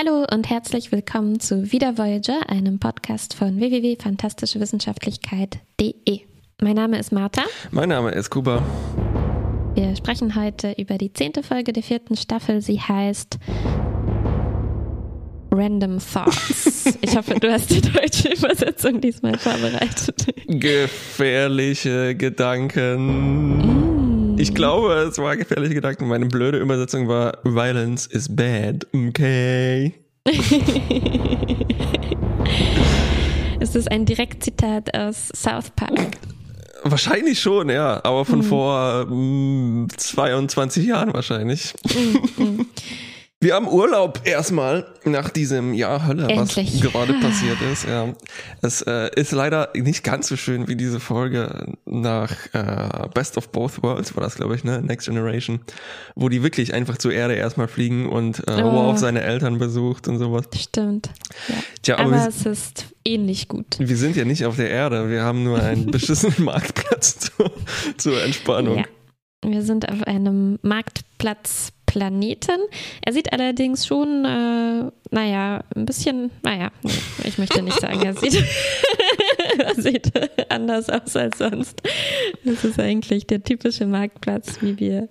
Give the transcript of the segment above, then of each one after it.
Hallo und herzlich willkommen zu Wieder Voyager, einem Podcast von www.fantastischewissenschaftlichkeit.de. Mein Name ist Martha. Mein Name ist Kuba. Wir sprechen heute über die zehnte Folge der vierten Staffel. Sie heißt Random Thoughts. Ich hoffe, du hast die deutsche Übersetzung diesmal vorbereitet. Gefährliche Gedanken. Ich glaube, es war gefährliche Gedanken. Meine blöde Übersetzung war Violence is bad. Okay. ist das ein Direktzitat aus South Park? Wahrscheinlich schon, ja, aber von hm. vor mh, 22 Jahren wahrscheinlich. Hm, hm. Wir haben Urlaub erstmal nach diesem Jahr Hölle, Endlich. was gerade passiert ist. Ja. Es äh, ist leider nicht ganz so schön wie diese Folge nach äh, Best of Both Worlds, war das, glaube ich, ne? Next Generation, wo die wirklich einfach zur Erde erstmal fliegen und äh, oh. auf seine Eltern besucht und sowas. Stimmt. Ja. Tja, aber, aber es ist ähnlich gut. Wir sind ja nicht auf der Erde, wir haben nur einen beschissenen Marktplatz zur, zur Entspannung. Ja. Wir sind auf einem Marktplatz Planeten. Er sieht allerdings schon, äh, naja, ein bisschen, naja, ich möchte nicht sagen, er sieht, er sieht anders aus als sonst. Das ist eigentlich der typische Marktplatz, wie wir,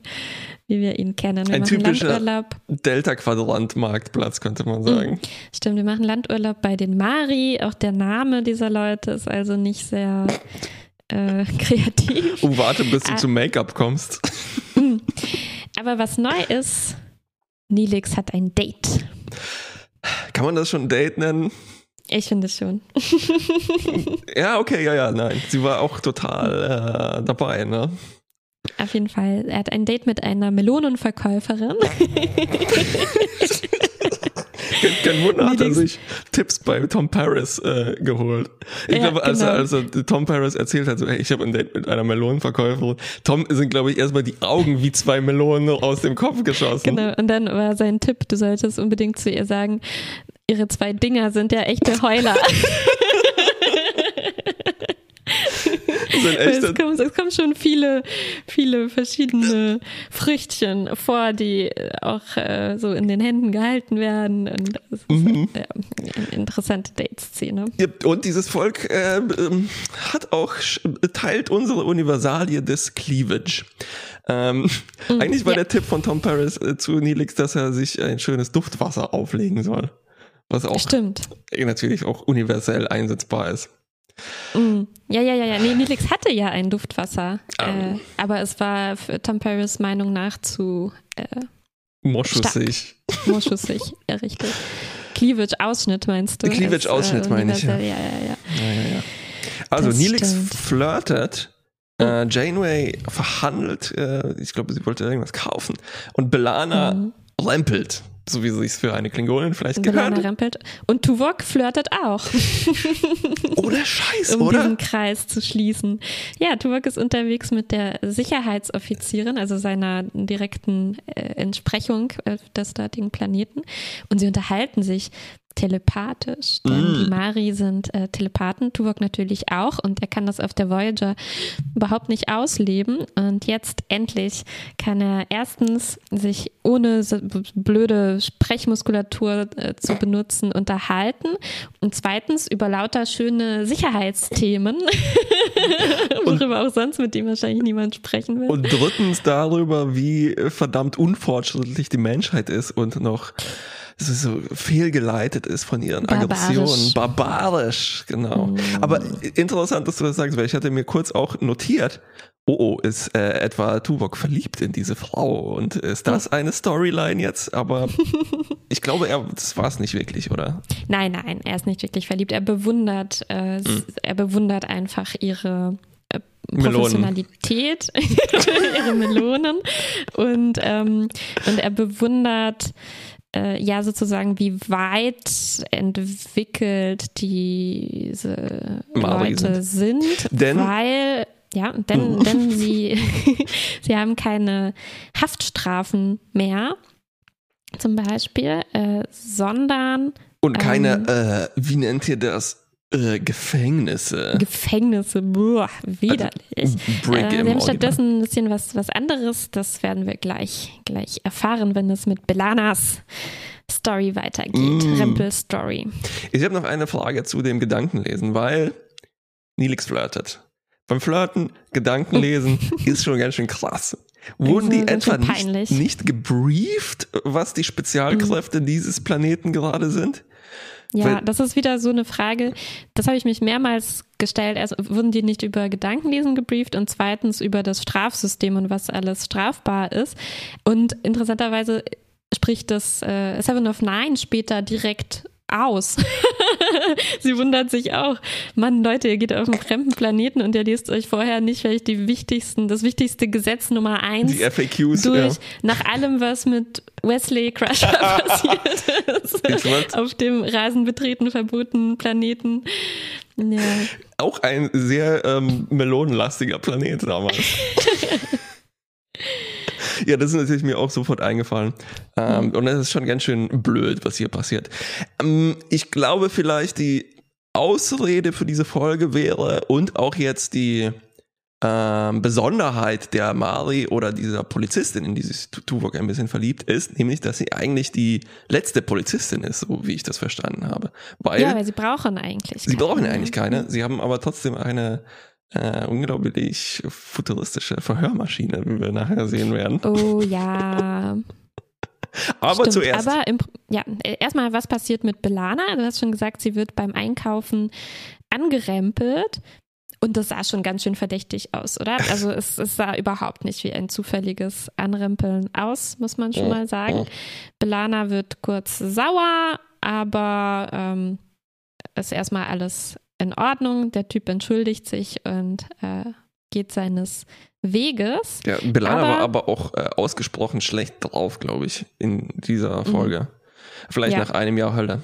wie wir ihn kennen. Wir ein typischer Delta-Quadrant-Marktplatz, könnte man sagen. Mhm. Stimmt, wir machen Landurlaub bei den Mari. Auch der Name dieser Leute ist also nicht sehr äh, kreativ. Oh, warte, bis du ah. zum Make-up kommst. Aber was neu ist, Nilix hat ein Date. Kann man das schon ein Date nennen? Ich finde es schon. ja, okay, ja, ja, nein. Sie war auch total äh, dabei, ne? Auf jeden Fall. Er hat ein Date mit einer Melonenverkäuferin. kein, kein Wunder hat er sich Tipps bei Tom Paris äh, geholt. Ich ja, glaube, als, genau. als Tom Paris erzählt hat, so, hey, ich habe ein Date mit einer Melonenverkäuferin, Tom sind, glaube ich, erstmal die Augen wie zwei Melonen aus dem Kopf geschossen. Genau, und dann war sein Tipp, du solltest unbedingt zu ihr sagen, ihre zwei Dinger sind ja echte Heuler. es, kommen, es kommen schon viele, viele verschiedene Früchtchen vor, die auch äh, so in den Händen gehalten werden. Und das ist mhm. äh, eine interessante Date-Szene. Ja, und dieses Volk äh, hat auch, teilt unsere Universalie des Cleavage. Ähm, mhm, eigentlich war ja. der Tipp von Tom Paris äh, zu Nilix, dass er sich ein schönes Duftwasser auflegen soll. Was auch Stimmt. natürlich auch universell einsetzbar ist. Mm. Ja, ja, ja, ja. Nee, Nilix hatte ja ein Duftwasser. Oh. Äh, aber es war für Tom Paris Meinung nach zu äh, Moschussig. Moschussig, ja, richtig. Cleavage-Ausschnitt meinst du? Cleavage-Ausschnitt äh, meine ich. Ja. Ja, ja, ja. ja, ja. Also, das Nilix stimmt. flirtet. Äh, Janeway verhandelt, äh, ich glaube, sie wollte irgendwas kaufen. Und Belana mhm. rempelt so wie es für eine Klingonin vielleicht gehört. Rempelt. Und Tuvok flirtet auch. Oder Scheiß, um oder? Um diesen Kreis zu schließen. Ja, Tuvok ist unterwegs mit der Sicherheitsoffizierin, also seiner direkten äh, Entsprechung äh, des dortigen Planeten. Und sie unterhalten sich telepathisch. Denn mm. die Mari sind äh, Telepathen, Tuvok natürlich auch und er kann das auf der Voyager überhaupt nicht ausleben. Und jetzt endlich kann er erstens sich ohne so blöde Sprechmuskulatur äh, zu benutzen unterhalten und zweitens über lauter schöne Sicherheitsthemen, worüber auch sonst mit ihm wahrscheinlich niemand sprechen will. Und drittens darüber, wie verdammt unfortschrittlich die Menschheit ist und noch so fehlgeleitet ist von ihren Barbarisch. Aggressionen. Barbarisch, genau. Mm. Aber interessant, dass du das sagst, weil ich hatte mir kurz auch notiert, oh, oh, ist äh, etwa Tuvok verliebt in diese Frau und ist das hm. eine Storyline jetzt? Aber ich glaube, er, das war es nicht wirklich, oder? Nein, nein, er ist nicht wirklich verliebt. Er bewundert, äh, mm. er bewundert einfach ihre äh, Professionalität, ihre Melonen und, ähm, und er bewundert äh, ja sozusagen, wie weit entwickelt diese Maori Leute sind, sind denn, weil ja, denn, mhm. denn sie, sie haben keine Haftstrafen mehr, zum Beispiel, äh, sondern und keine, ähm, äh, wie nennt ihr das? Äh, Gefängnisse. Gefängnisse, boah, widerlich. Also, äh, wir haben stattdessen ein bisschen was, was anderes. Das werden wir gleich, gleich erfahren, wenn es mit Belanas Story weitergeht. Mm. Rempel-Story. Ich habe noch eine Frage zu dem Gedankenlesen, weil Nilix flirtet. Beim Flirten, Gedankenlesen ist schon ganz schön krass. Wurden die etwa nicht, nicht gebrieft, was die Spezialkräfte mhm. dieses Planeten gerade sind? Ja, Weil, das ist wieder so eine Frage, das habe ich mich mehrmals gestellt. Also wurden die nicht über Gedankenlesen gebrieft und zweitens über das Strafsystem und was alles strafbar ist. Und interessanterweise spricht das äh, Seven of Nine später direkt aus. Sie wundert sich auch. Mann, Leute, ihr geht auf einen fremden Planeten und ihr liest euch vorher nicht vielleicht die wichtigsten, das wichtigste Gesetz Nummer eins die FAQs, durch, ja. nach allem, was mit Wesley Crusher passiert ist. auf dem Rasenbetreten verbotenen Planeten. Ja. Auch ein sehr ähm, melonenlastiger Planet damals. Ja, das ist natürlich mir auch sofort eingefallen. Ähm, mhm. Und es ist schon ganz schön blöd, was hier passiert. Ähm, ich glaube vielleicht die Ausrede für diese Folge wäre und auch jetzt die ähm, Besonderheit der Mari oder dieser Polizistin, in die sich Tuvok ein bisschen verliebt ist, nämlich, dass sie eigentlich die letzte Polizistin ist, so wie ich das verstanden habe. Weil, ja, weil sie brauchen eigentlich Sie keine. brauchen eigentlich keine. Sie haben aber trotzdem eine äh, unglaublich futuristische Verhörmaschine, wie wir nachher sehen werden. Oh ja. aber Stimmt, zuerst. Aber im, ja, erstmal, was passiert mit Belana? Du hast schon gesagt, sie wird beim Einkaufen angerempelt. Und das sah schon ganz schön verdächtig aus, oder? Also es, es sah überhaupt nicht wie ein zufälliges Anrempeln aus, muss man schon mal sagen. Belana wird kurz sauer, aber ähm, ist erstmal alles in Ordnung, der Typ entschuldigt sich und äh, geht seines Weges. Ja, Belana aber, war aber auch äh, ausgesprochen schlecht drauf, glaube ich, in dieser mhm. Folge. Vielleicht ja. nach einem Jahr Hölle.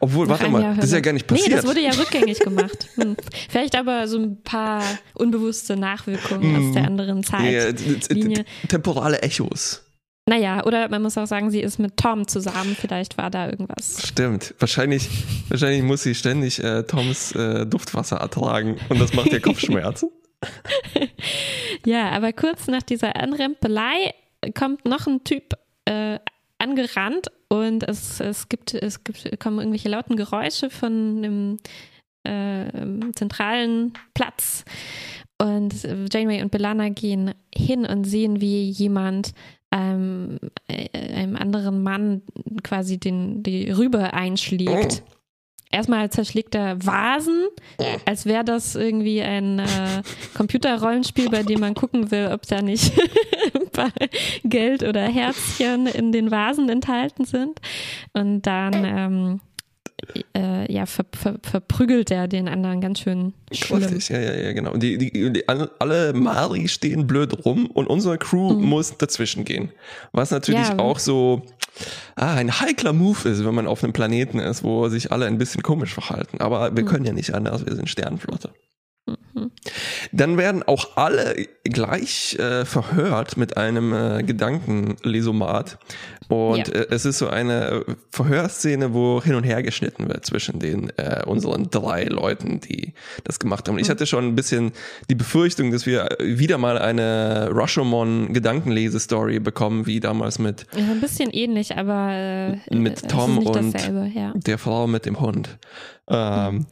Obwohl, nach warte mal, das ist ja gar nicht passiert. Nee, das wurde ja rückgängig gemacht. Hm. Vielleicht aber so ein paar unbewusste Nachwirkungen aus der mhm. anderen Zeit. Ja, temporale Echos. Naja, oder man muss auch sagen, sie ist mit Tom zusammen. Vielleicht war da irgendwas. Stimmt. Wahrscheinlich, wahrscheinlich muss sie ständig äh, Toms äh, Duftwasser ertragen und das macht ihr Kopfschmerzen. ja, aber kurz nach dieser Anrempelei kommt noch ein Typ äh, angerannt und es, es, gibt, es gibt, kommen irgendwelche lauten Geräusche von einem äh, zentralen Platz. Und Janeway und Belana gehen hin und sehen, wie jemand ähm, einem anderen Mann quasi den, die Rübe einschlägt. Oh. Erstmal zerschlägt er Vasen, als wäre das irgendwie ein äh, Computerrollenspiel, bei dem man gucken will, ob da nicht ein paar Geld oder Herzchen in den Vasen enthalten sind. Und dann ähm, äh, ja, ver, ver, verprügelt er den anderen ganz schön schlimm. ja, ja, ja, genau. Und die, die, die, alle Mari stehen blöd rum und unsere Crew mhm. muss dazwischen gehen. Was natürlich ja, auch so ah, ein heikler Move ist, wenn man auf einem Planeten ist, wo sich alle ein bisschen komisch verhalten. Aber wir mhm. können ja nicht anders, wir sind Sternenflotte. Mhm. Dann werden auch alle gleich äh, verhört mit einem äh, Gedankenlesomat. Und ja. äh, es ist so eine Verhörszene, wo hin und her geschnitten wird zwischen den äh, unseren drei Leuten, die das gemacht haben. Und ich mhm. hatte schon ein bisschen die Befürchtung, dass wir wieder mal eine Rashomon Gedankenlese-Story bekommen, wie damals mit. Ja, ein bisschen ähnlich, aber äh, mit Tom und ja. der Frau mit dem Hund. Ähm, mhm.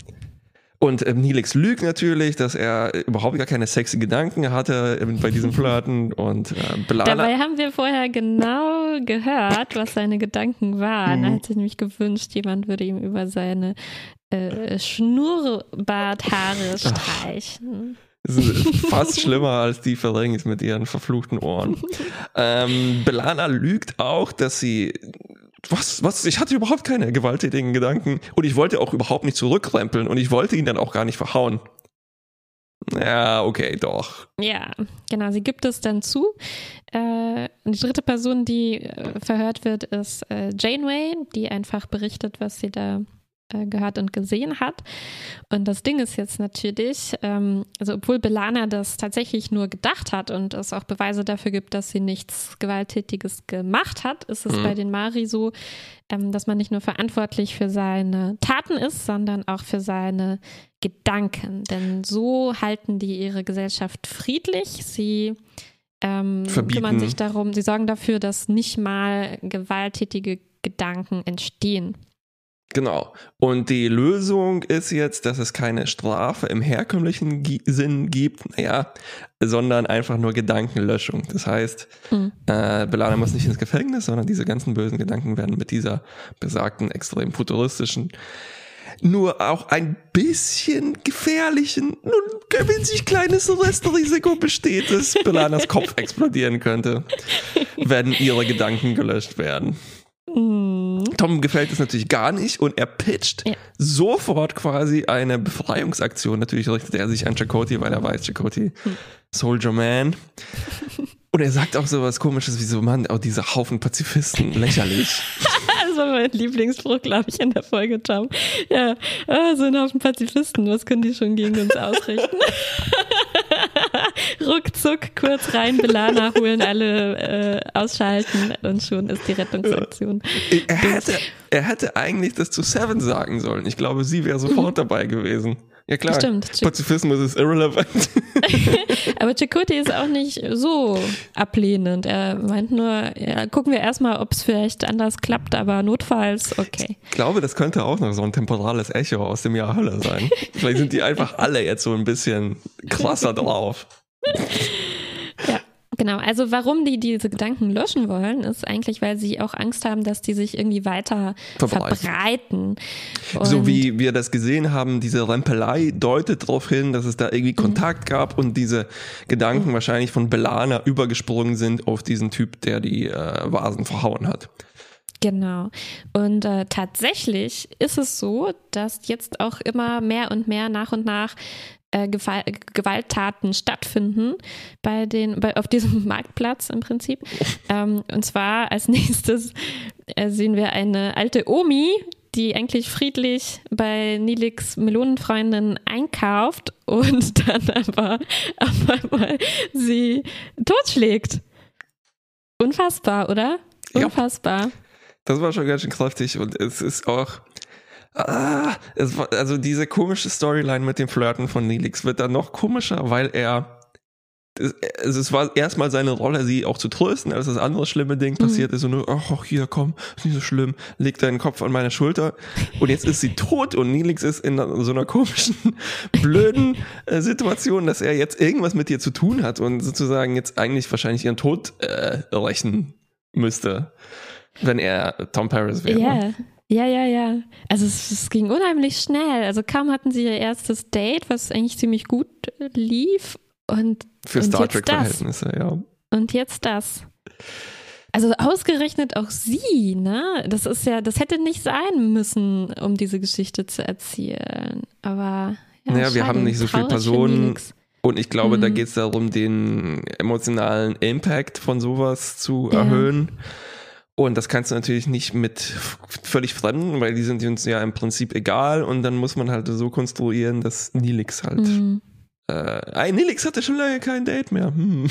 Und ähm, Nilix lügt natürlich, dass er überhaupt gar keine sexy Gedanken hatte bei diesem Flirten und äh, Belana. Dabei haben wir vorher genau gehört, was seine Gedanken waren. Er hat sich nämlich gewünscht, jemand würde ihm über seine äh, Schnurrbarthaare streichen. Das ist fast schlimmer als die Verrings mit ihren verfluchten Ohren. Ähm, Belana lügt auch, dass sie was, was, ich hatte überhaupt keine gewalttätigen Gedanken und ich wollte auch überhaupt nicht zurückrempeln und ich wollte ihn dann auch gar nicht verhauen. Ja, okay, doch. Ja, genau, sie gibt es dann zu. Äh, die dritte Person, die äh, verhört wird, ist äh, Janeway, die einfach berichtet, was sie da gehört und gesehen hat. Und das Ding ist jetzt natürlich, ähm, also obwohl Belana das tatsächlich nur gedacht hat und es auch Beweise dafür gibt, dass sie nichts Gewalttätiges gemacht hat, ist es mhm. bei den Mari so, ähm, dass man nicht nur verantwortlich für seine Taten ist, sondern auch für seine Gedanken. Denn so halten die ihre Gesellschaft friedlich. Sie ähm, kümmern sich darum, sie sorgen dafür, dass nicht mal gewalttätige Gedanken entstehen. Genau. Und die Lösung ist jetzt, dass es keine Strafe im herkömmlichen Sinn gibt, naja, sondern einfach nur Gedankenlöschung. Das heißt, mhm. äh, Belana muss nicht ins Gefängnis, sondern diese ganzen bösen Gedanken werden mit dieser besagten, extrem futuristischen, nur auch ein bisschen gefährlichen, nun winzig kleines Restrisiko besteht, dass Belanas Kopf explodieren könnte, wenn ihre Gedanken gelöscht werden. Mhm. Tom gefällt es natürlich gar nicht und er pitcht ja. sofort quasi eine Befreiungsaktion. Natürlich richtet er sich an Chakoti, weil er weiß, Chakoti, hm. Soldier Man. Und er sagt auch so was komisches wie so, Mann, auch diese Haufen Pazifisten, lächerlich. das war mein Lieblingsspruch, glaube ich, in der Folge, Tom. Ja, ah, so ein Haufen Pazifisten, was können die schon gegen uns ausrichten? Ruckzuck, kurz rein, Belana holen, alle äh, ausschalten und schon ist die Rettungsaktion. Er, hätte, er hätte eigentlich das zu Seven sagen sollen. Ich glaube, sie wäre sofort mhm. dabei gewesen. Ja klar, Stimmt. Pazifismus ist irrelevant. Aber Chakoti ist auch nicht so ablehnend. Er meint nur, ja, gucken wir erstmal, ob es vielleicht anders klappt, aber notfalls, okay. Ich glaube, das könnte auch noch so ein temporales Echo aus dem Jahr Hölle sein. Vielleicht sind die einfach alle jetzt so ein bisschen krasser drauf. Genau, also warum die diese Gedanken löschen wollen, ist eigentlich, weil sie auch Angst haben, dass die sich irgendwie weiter Verbreiten. verbreiten. so wie wir das gesehen haben, diese Rempelei deutet darauf hin, dass es da irgendwie mhm. Kontakt mhm. gab und diese Gedanken mhm. wahrscheinlich von Belana übergesprungen sind auf diesen Typ, der die äh, Vasen verhauen hat. Genau. Und äh, tatsächlich ist es so, dass jetzt auch immer mehr und mehr nach und nach äh, Gewalttaten stattfinden bei den, bei, auf diesem Marktplatz im Prinzip. Ähm, und zwar als nächstes äh, sehen wir eine alte Omi, die eigentlich friedlich bei Nilix Melonenfreundin einkauft und dann aber auf einmal sie totschlägt. Unfassbar, oder? Unfassbar. Ja, das war schon ganz schön kräftig und es ist auch Ah, es war, also diese komische Storyline mit dem Flirten von Nelix wird dann noch komischer, weil er es war erstmal seine Rolle, sie auch zu trösten, als das andere schlimme Ding mhm. passiert ist und nur, ach, hier, komm, ist nicht so schlimm, legt deinen Kopf an meine Schulter und jetzt ist sie tot und Nelix ist in so einer komischen, blöden äh, Situation, dass er jetzt irgendwas mit ihr zu tun hat und sozusagen jetzt eigentlich wahrscheinlich ihren Tod äh, rächen müsste, wenn er Tom Paris wäre. Ja, ja, ja, ja. Also es, es, ging unheimlich schnell. Also kaum hatten sie ihr erstes Date, was eigentlich ziemlich gut lief. Und, Für Star Trek-Verhältnisse, ja. Und jetzt das. Also ausgerechnet auch sie, ne? Das ist ja, das hätte nicht sein müssen, um diese Geschichte zu erzählen. Aber ja, naja, wir haben nicht so viele Personen. Und ich glaube, mhm. da geht es darum, den emotionalen Impact von sowas zu ja. erhöhen. Und das kannst du natürlich nicht mit völlig Fremden, weil die sind uns ja im Prinzip egal. Und dann muss man halt so konstruieren, dass Nilix halt. Mhm. Äh, Nilix hatte schon lange kein Date mehr. Hm.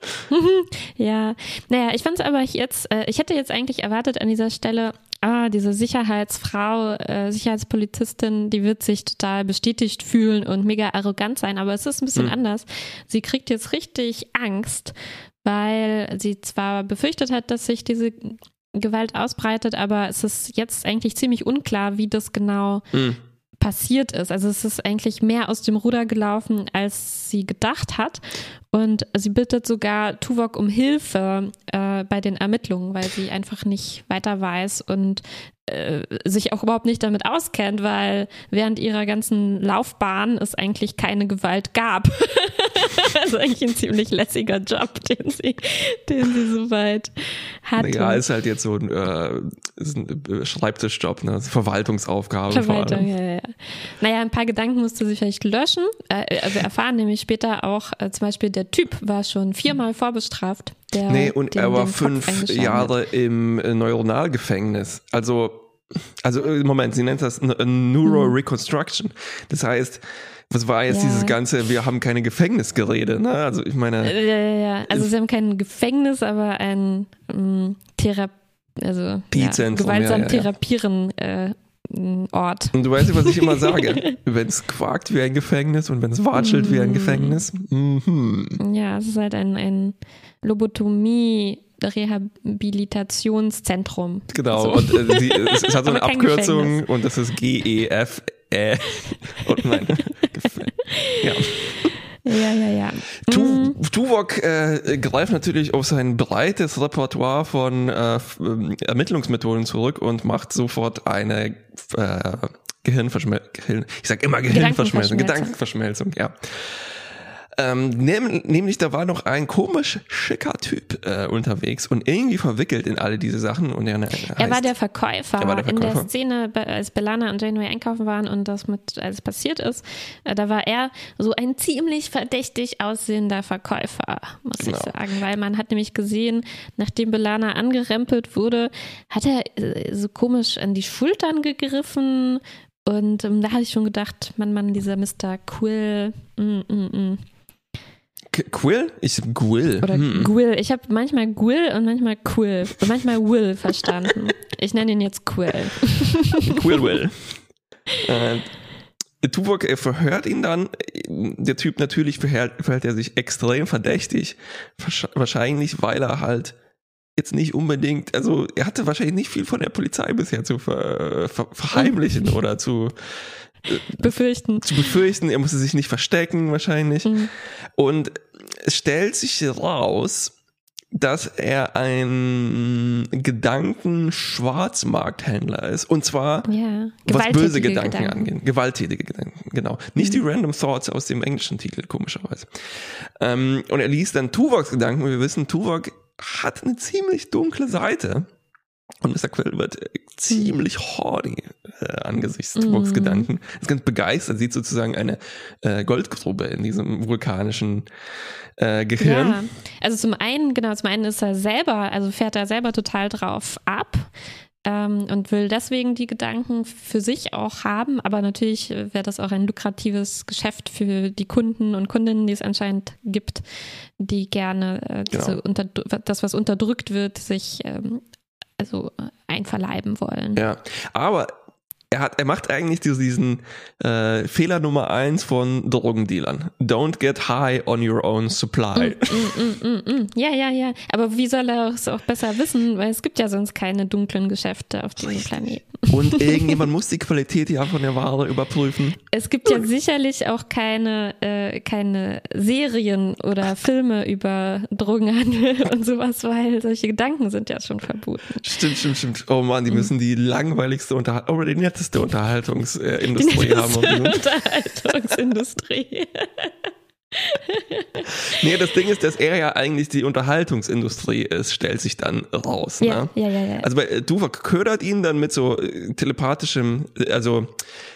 ja, naja, ich fand es aber jetzt, äh, ich hätte jetzt eigentlich erwartet an dieser Stelle, ah, diese Sicherheitsfrau, äh, Sicherheitspolizistin, die wird sich total bestätigt fühlen und mega arrogant sein, aber es ist ein bisschen mhm. anders. Sie kriegt jetzt richtig Angst weil sie zwar befürchtet hat, dass sich diese Gewalt ausbreitet, aber es ist jetzt eigentlich ziemlich unklar, wie das genau mhm. passiert ist. Also es ist eigentlich mehr aus dem Ruder gelaufen, als sie gedacht hat. Und sie bittet sogar Tuvok um Hilfe äh, bei den Ermittlungen, weil sie einfach nicht weiter weiß und äh, sich auch überhaupt nicht damit auskennt, weil während ihrer ganzen Laufbahn es eigentlich keine Gewalt gab. also eigentlich ein ziemlich lässiger Job, den sie, den sie soweit hatte. Ja, ist halt jetzt so ein, äh, ist ein Schreibtischjob, ne? Verwaltungsaufgabe. Verwaltung, ja, ja. Naja, ein paar Gedanken musste sie vielleicht löschen. Äh, äh, wir erfahren nämlich später auch, äh, zum Beispiel der Typ war schon viermal vorbestraft. Der, nee, und er war fünf Jahre hat. im Neuronalgefängnis. Also also äh, Moment, sie nennt das Neuro hm. Reconstruction. Das heißt, was war jetzt ja. dieses ganze, wir haben keine Gefängnisgerede, ne? Also ich meine. Ja, ja, ja. Also sie haben kein Gefängnis, aber ein ähm, Thera also ja, gewaltsam ja, therapieren äh, Ort. Und du weißt was ich immer sage. wenn es quakt wie ein Gefängnis und wenn es watschelt mm. wie ein mhm. Gefängnis. Mhm. Ja, es ist halt ein, ein Lobotomie Rehabilitationszentrum. Genau, so. und äh, die, es, es, hat so eine Abkürzung und das ist G-E-F. -E. Und nein, ja. Ja, ja, ja. Tu, mhm. Tuvok äh, greift natürlich auf sein breites Repertoire von äh, ähm, Ermittlungsmethoden zurück und macht sofort eine äh, Gehirnverschmelzung. ich sag immer Gehirnverschmelzung, Gedankenverschmelzung, Gedankenverschmelzung ja. Ähm, nämlich da war noch ein komisch schicker Typ äh, unterwegs und irgendwie verwickelt in alle diese Sachen. Und er, heißt, er war der Verkäufer. Er war der Verkäufer. In der Szene, als Belana und Janeway einkaufen waren und das mit alles passiert ist, äh, da war er so ein ziemlich verdächtig aussehender Verkäufer, muss genau. ich sagen. Weil man hat nämlich gesehen, nachdem Belana angerempelt wurde, hat er äh, so komisch an die Schultern gegriffen. Und ähm, da habe ich schon gedacht, Mann, Mann, dieser Mr. Quill, mm, mm, mm. Quill? Ich Quill. Oder hm. Quill. Ich habe manchmal Quill und manchmal Quill und manchmal Will verstanden. Ich nenne ihn jetzt Quill. Quill Will. äh, Tuvok verhört ihn dann. Der Typ natürlich verhält, verhält er sich extrem verdächtig. Wahrscheinlich, weil er halt jetzt nicht unbedingt, also er hatte wahrscheinlich nicht viel von der Polizei bisher zu ver, ver, verheimlichen oder zu befürchten. Zu befürchten, er musste sich nicht verstecken wahrscheinlich. Mhm. Und es stellt sich raus, dass er ein Gedankenschwarzmarkthändler ist. Und zwar, ja. was böse Gedanken, Gedanken, angeht. Gewalttätige Gedanken, genau. Nicht mhm. die Random Thoughts aus dem englischen Titel, komischerweise. Ähm, und er liest dann Tuvoks Gedanken. Und wir wissen, Tuvok hat eine ziemlich dunkle Seite. Und Mr. Quill wird ziemlich horny äh, angesichts mm. Tuvoks Gedanken. Ist ganz begeistert, sieht sozusagen eine äh, Goldgrube in diesem vulkanischen äh, Gehirn. Ja, also zum einen, genau, zum einen ist er selber, also fährt er selber total drauf ab. Ähm, und will deswegen die Gedanken für sich auch haben, aber natürlich wäre das auch ein lukratives Geschäft für die Kunden und Kundinnen, die es anscheinend gibt, die gerne äh, genau. das, was unterdrückt wird, sich ähm, also äh, einverleiben wollen. Ja, aber er hat, er macht eigentlich diesen äh, Fehler Nummer eins von Drogendealern. Don't get high on your own supply. Mm, mm, mm, mm, mm. ja, ja, ja. Aber wie soll er es auch besser wissen? Weil es gibt ja sonst keine dunklen Geschäfte auf diesem Planeten. Und irgendjemand muss die Qualität ja von der Ware überprüfen. Es gibt ja sicherlich auch keine, äh, keine Serien oder Filme über Drogenhandel und sowas, weil solche Gedanken sind ja schon verboten. Stimmt, stimmt, stimmt. Oh Mann, die müssen die langweiligste Unterhaltung, oh, die netteste Unterhaltungsindustrie die haben. Unterhaltungsindustrie. nee, das Ding ist, dass er ja eigentlich die Unterhaltungsindustrie ist, stellt sich dann raus. Ja, ne? ja, ja, ja. Also äh, Duvak ködert ihn dann mit so äh, telepathischem, äh, also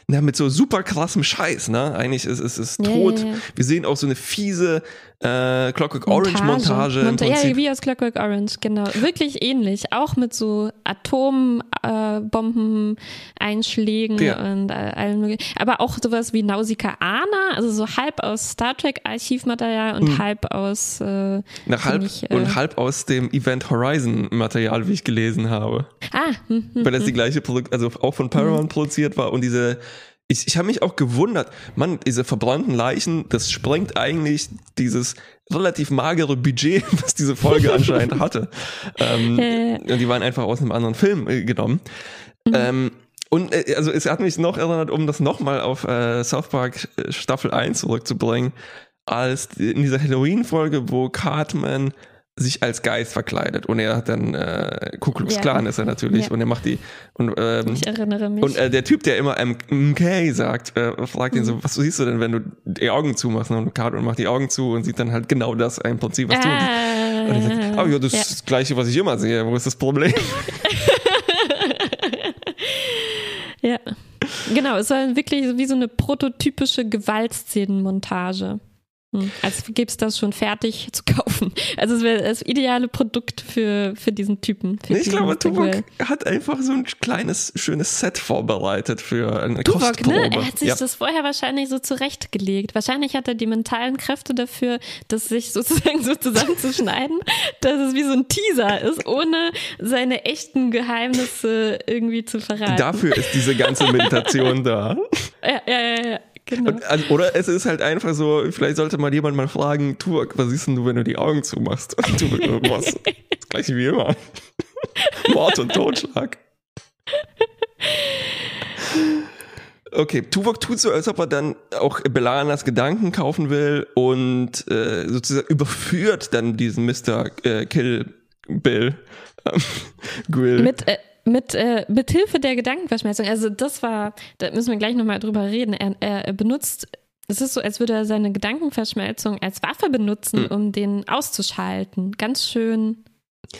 na, mit so super krassem Scheiß, ne? Eigentlich ist es ist, ist tot. Ja, ja, ja. Wir sehen auch so eine fiese äh, Clockwork Orange Montage. Montage ja, wie aus Clockwork Orange, genau. Wirklich ähnlich. Auch mit so Atombomben-Einschlägen äh, und äh, allen möglichen. Aber auch sowas wie Nausicaa Ana, also so halb aus Star Trek Archivmaterial und hm. halb aus äh, Nach halb ich, äh, und halb aus dem Event Horizon Material, wie ich gelesen habe. Ah, hm, hm, weil das die hm. gleiche Produkt, also auch von Paramount hm. produziert war und diese ich, ich habe mich auch gewundert, man, diese verbrannten Leichen, das sprengt eigentlich dieses relativ magere Budget, was diese Folge anscheinend hatte. Ähm, äh. Die waren einfach aus einem anderen Film äh, genommen. Mhm. Ähm, und äh, also es hat mich noch erinnert, um das nochmal auf äh, South Park äh, Staffel 1 zurückzubringen, als in dieser Halloween-Folge, wo Cartman sich als Geist verkleidet und er hat dann äh, Ku Klux Klan ja. ist er natürlich ja. und er macht die und ähm, ich erinnere mich und äh, der Typ der immer MK sagt äh, fragt mhm. ihn so was siehst du denn wenn du die Augen zumachst und Cartman macht die Augen zu und sieht dann halt genau das im Prinzip was äh, du und er sagt oh ja das ja. ist das gleiche was ich immer sehe wo ist das Problem ja genau es war wirklich wie so eine prototypische Gewaltszenenmontage. Also gibt es das schon fertig zu kaufen. Also es wäre das ideale Produkt für, für diesen Typen. Für nee, ich glaube, Tuvok hat einfach so ein kleines, schönes Set vorbereitet für eine Tuvok, ne? Kostprobe. Ne? Er hat sich ja. das vorher wahrscheinlich so zurechtgelegt. Wahrscheinlich hat er die mentalen Kräfte dafür, das sich sozusagen so zusammenzuschneiden, dass es wie so ein Teaser ist, ohne seine echten Geheimnisse irgendwie zu verraten. Dafür ist diese ganze Meditation da. Ja, ja, ja, ja. Genau. Und, also, oder es ist halt einfach so, vielleicht sollte mal jemand mal fragen, Tuak, was siehst denn du, wenn du die Augen zumachst? Tuak, was? gleich wie immer. Mord und Totschlag. Okay, Tuvok tut so, als ob er dann auch Belanas Gedanken kaufen will und äh, sozusagen überführt dann diesen Mr. Äh, Kill Bill ähm, Grill. Mit, äh, mit, äh, mit Hilfe der Gedankenverschmelzung. Also das war, da müssen wir gleich nochmal drüber reden. Er, er benutzt es ist so, als würde er seine Gedankenverschmelzung als Waffe benutzen, hm. um den auszuschalten. Ganz schön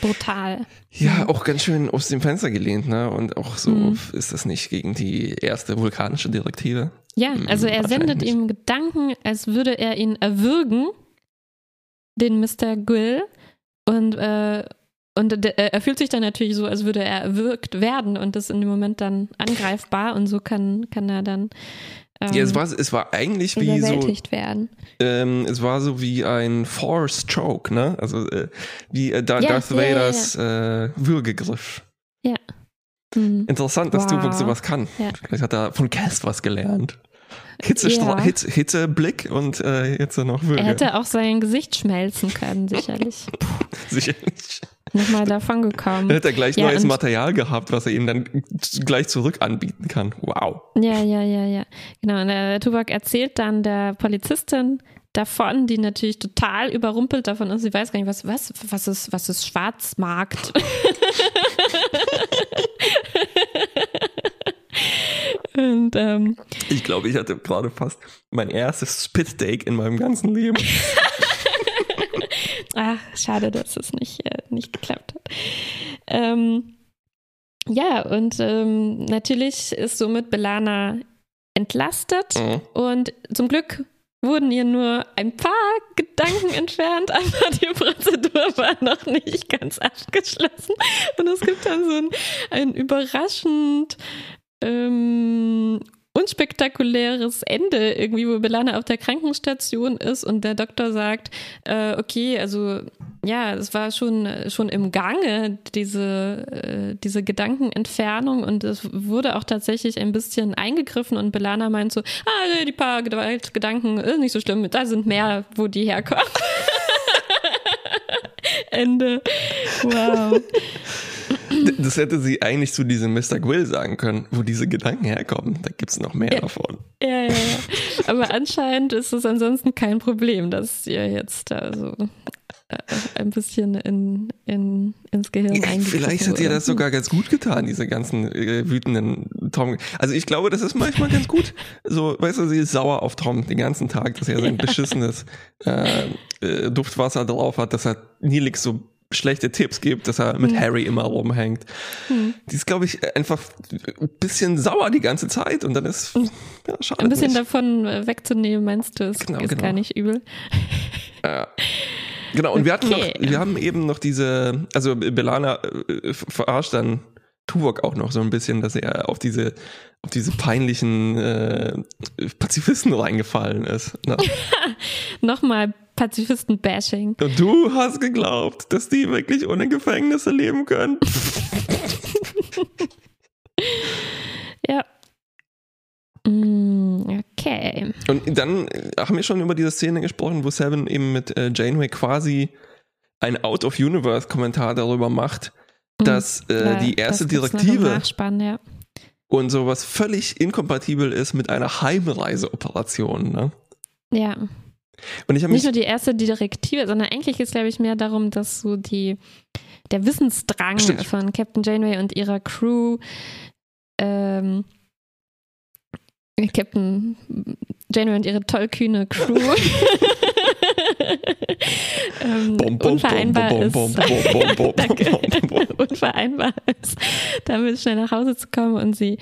brutal. Ja, auch ganz schön aus dem Fenster gelehnt, ne? Und auch so mhm. ist das nicht gegen die erste vulkanische Direktive. Ja, hm, also er sendet ihm Gedanken, als würde er ihn erwürgen, den Mr. Grill. Und, äh, und er fühlt sich dann natürlich so, als würde er erwürgt werden und ist in dem Moment dann angreifbar und so kann, kann er dann ähm, ja, es war, es war eigentlich wie so. werden. Ähm, es war so wie ein Force Choke, ne? Also äh, wie äh, da, ja, Darth ja, Vaders ja, äh, Würgegriff. Ja. Mhm. Interessant, dass wow. du sowas kann. Vielleicht hat er von Cass was gelernt. Hitze, ja. Hitze, Hitzeblick und äh, jetzt noch Würge. Er hätte auch sein Gesicht schmelzen können, sicherlich. sicherlich nochmal davon gekommen. Dann hätte er gleich ja, neues Material gehabt, was er ihm dann gleich zurück anbieten kann. Wow. Ja, ja, ja, ja. Genau. Und der Tubak erzählt dann der Polizistin davon, die natürlich total überrumpelt davon ist. Sie weiß gar nicht, was, was, was ist, was ist Schwarzmarkt? Und, ähm, ich glaube, ich hatte gerade fast mein erstes Spit-Take in meinem ganzen Leben. Ach, schade, dass es nicht, äh, nicht geklappt hat. Ähm, ja, und ähm, natürlich ist somit Belana entlastet mhm. und zum Glück wurden ihr nur ein paar Gedanken entfernt, aber die Prozedur war noch nicht ganz abgeschlossen. Und es gibt dann so ein, ein überraschend ähm, unspektakuläres Ende irgendwie, wo Belana auf der Krankenstation ist und der Doktor sagt, äh, okay, also ja, es war schon, schon im Gange, diese, äh, diese Gedankenentfernung und es wurde auch tatsächlich ein bisschen eingegriffen und Belana meint so, ah, die paar Gedanken, ist nicht so schlimm, da sind mehr, wo die herkommen. Ende. Wow. Das hätte sie eigentlich zu diesem Mr. Quill sagen können, wo diese Gedanken herkommen. Da gibt es noch mehr ja. davon. Ja, ja, ja. Aber anscheinend ist es ansonsten kein Problem, dass ihr jetzt da so äh, ein bisschen in, in, ins Gehirn eingegriffen Vielleicht hat ihr das sogar ganz gut getan, diese ganzen äh, wütenden Tom. Also ich glaube, das ist manchmal ganz gut. So, weißt du, sie ist sauer auf Tom den ganzen Tag, dass er sein ja. beschissenes äh, äh, Duftwasser drauf hat, dass er Nilix so schlechte Tipps gibt, dass er mit hm. Harry immer rumhängt. Hm. Die ist, glaube ich, einfach ein bisschen sauer die ganze Zeit und dann ist hm. ja, schade. Ein bisschen nicht. davon wegzunehmen, meinst du, ist, genau, ist genau. gar nicht übel. Ja. Genau, und okay. wir hatten noch, wir haben eben noch diese, also Belana äh, verarscht dann Tuvok auch noch so ein bisschen, dass er auf diese, auf diese peinlichen äh, Pazifisten reingefallen ist. Ne? Nochmal Pazifisten-Bashing. Und du hast geglaubt, dass die wirklich ohne Gefängnisse leben können. ja. Mm, okay. Und dann haben wir schon über diese Szene gesprochen, wo Seven eben mit äh, Janeway quasi ein Out-of-Universe-Kommentar darüber macht, mm. dass äh, ja, die erste Direktive ja. und sowas völlig inkompatibel ist mit einer Heimreiseoperation. Ne? Ja. Und ich Nicht nur die erste Direktive, sondern eigentlich geht es, glaube ich, mehr darum, dass so die, der Wissensdrang Stimmt. von Captain Janeway und ihrer Crew, ähm, Captain Janeway und ihre tollkühne Crew ähm, unvereinbar ist, unvereinbar ist, damit schnell nach Hause zu kommen und sie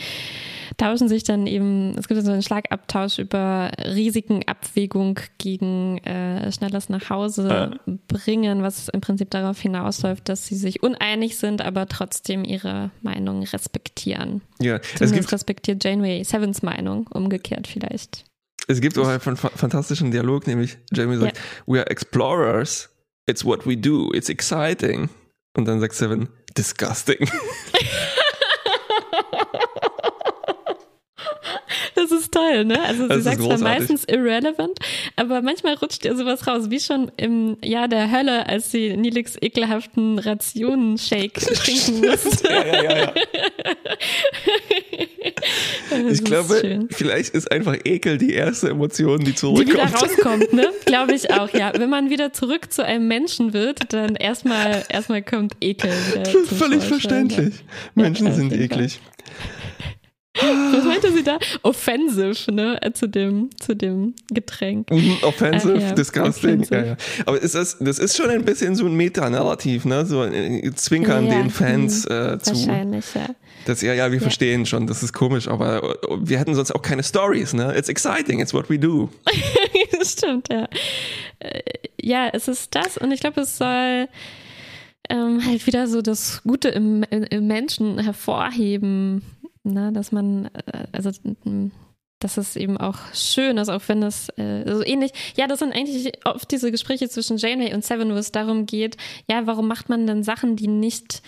tauschen sich dann eben, es gibt so einen Schlagabtausch über Risikenabwägung gegen äh, schnelles nach Hause äh. bringen, was im Prinzip darauf hinausläuft, dass sie sich uneinig sind, aber trotzdem ihre Meinung respektieren. Ja, Zumindest es gibt, respektiert Janeway Sevens Meinung, umgekehrt vielleicht. Es gibt auch einen fantastischen Dialog, nämlich Jamie sagt, ja. we are explorers, it's what we do, it's exciting. Und dann sagt Seven, disgusting. Das ist toll. ne? Also sie sagt zwar meistens irrelevant, aber manchmal rutscht ihr sowas raus, wie schon im Jahr der Hölle, als sie Nilix ekelhaften Rationen-Shake trinken musste. ja, ja, ja, ja. ich glaube, schön. vielleicht ist einfach Ekel die erste Emotion, die zurückkommt. Die wieder rauskommt, ne? Glaube ich auch, ja. Wenn man wieder zurück zu einem Menschen wird, dann erstmal erstmal kommt Ekel wieder. Völlig verständlich. Menschen ja, sind eklig. Was meinte sie da? Offensive, ne? Äh, zu dem, zu dem Getränk. Mhm, offensive, ja. disgusting. Offensive. Ja, ja. Aber ist das, das ist schon ein bisschen so ein Metanarrativ, ne? So ein äh, Zwinkern den Fans mhm. äh, zu. Wahrscheinlich, ja. Das, ja, ja, wir verstehen schon, das ist komisch, aber äh, wir hätten sonst auch keine Stories, ne? It's exciting, it's what we do. das stimmt, ja. Ja, es ist das und ich glaube, es soll ähm, halt wieder so das Gute im, im Menschen hervorheben ne, dass man, äh, also dass es eben auch schön ist, auch wenn es äh, so ähnlich, ja, das sind eigentlich oft diese Gespräche zwischen Janeway und Seven, wo es darum geht, ja, warum macht man denn Sachen, die nicht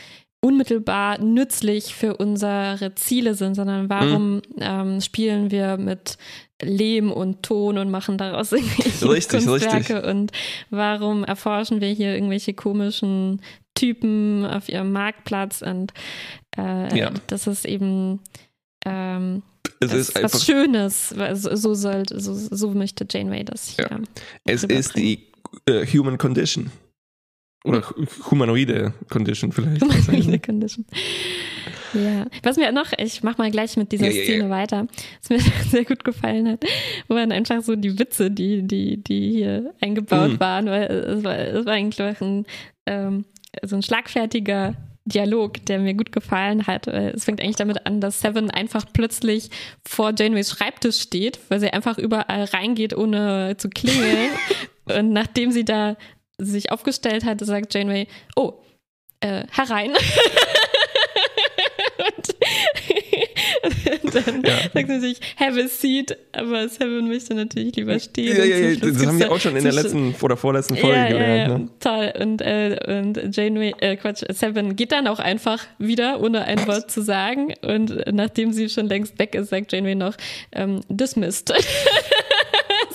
unmittelbar nützlich für unsere Ziele sind, sondern warum mhm. ähm, spielen wir mit Lehm und Ton und machen daraus irgendwelche richtig, Kunstwerke richtig. und warum erforschen wir hier irgendwelche komischen Typen auf ihrem Marktplatz und äh, ja. das ist eben ähm, es ist was Schönes. So, soll, so, so möchte Janeway das hier. Ja. Es ist die uh, Human Condition. Oder humanoide Condition vielleicht. Humanoide Condition. Ja, was mir noch, ich mach mal gleich mit dieser ja, Szene ja, weiter, was mir sehr gut gefallen hat, wo man einfach so die Witze, die, die, die hier eingebaut mhm. waren, weil es war, es war eigentlich ein, ähm, so ein schlagfertiger Dialog, der mir gut gefallen hat. Es fängt eigentlich damit an, dass Seven einfach plötzlich vor Janeways Schreibtisch steht, weil sie einfach überall reingeht, ohne zu klingeln. Und nachdem sie da sich aufgestellt hat, sagt Janeway, oh, äh, herein. und dann ja. sagt sie sich, have a seat, aber Seven möchte natürlich lieber stehen. Ja, ja, ja, das haben wir auch schon in der letzten oder vorletzten Folge ja, gelernt. Ja, ja. Ne? Toll. Und, äh, und Janeway, äh, Quatsch, Seven geht dann auch einfach wieder, ohne ein Wort zu sagen. Und nachdem sie schon längst weg ist, sagt Janeway noch, ähm, dismissed.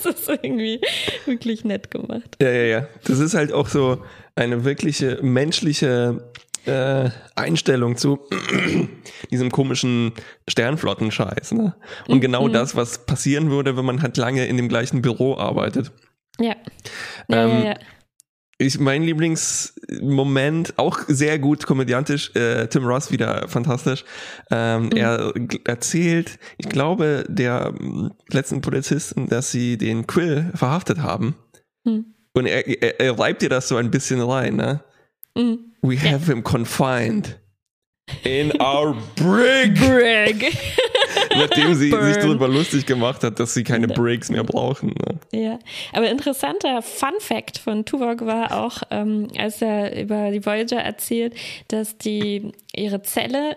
das ist irgendwie wirklich nett gemacht. Ja, ja, ja. Das ist halt auch so eine wirkliche menschliche äh, Einstellung zu diesem komischen Sternflottenscheiß. Ne? Und mhm. genau das, was passieren würde, wenn man halt lange in dem gleichen Büro arbeitet. Ja. ja, ähm, ja, ja. Ich, mein Lieblingsmoment, auch sehr gut komödiantisch, äh, Tim Ross wieder fantastisch. Ähm, mhm. Er erzählt, ich glaube, der letzten Polizisten, dass sie den Quill verhaftet haben. Mhm. Und er, er, er reibt dir das so ein bisschen rein, ne? Mhm. We have him confined in our brig. Brig. Nachdem sie Burn. sich darüber lustig gemacht hat, dass sie keine Brigs mehr brauchen. Ne? Ja, aber interessanter Fun Fact von Tuvok war auch, ähm, als er über die Voyager erzählt, dass die ihre Zelle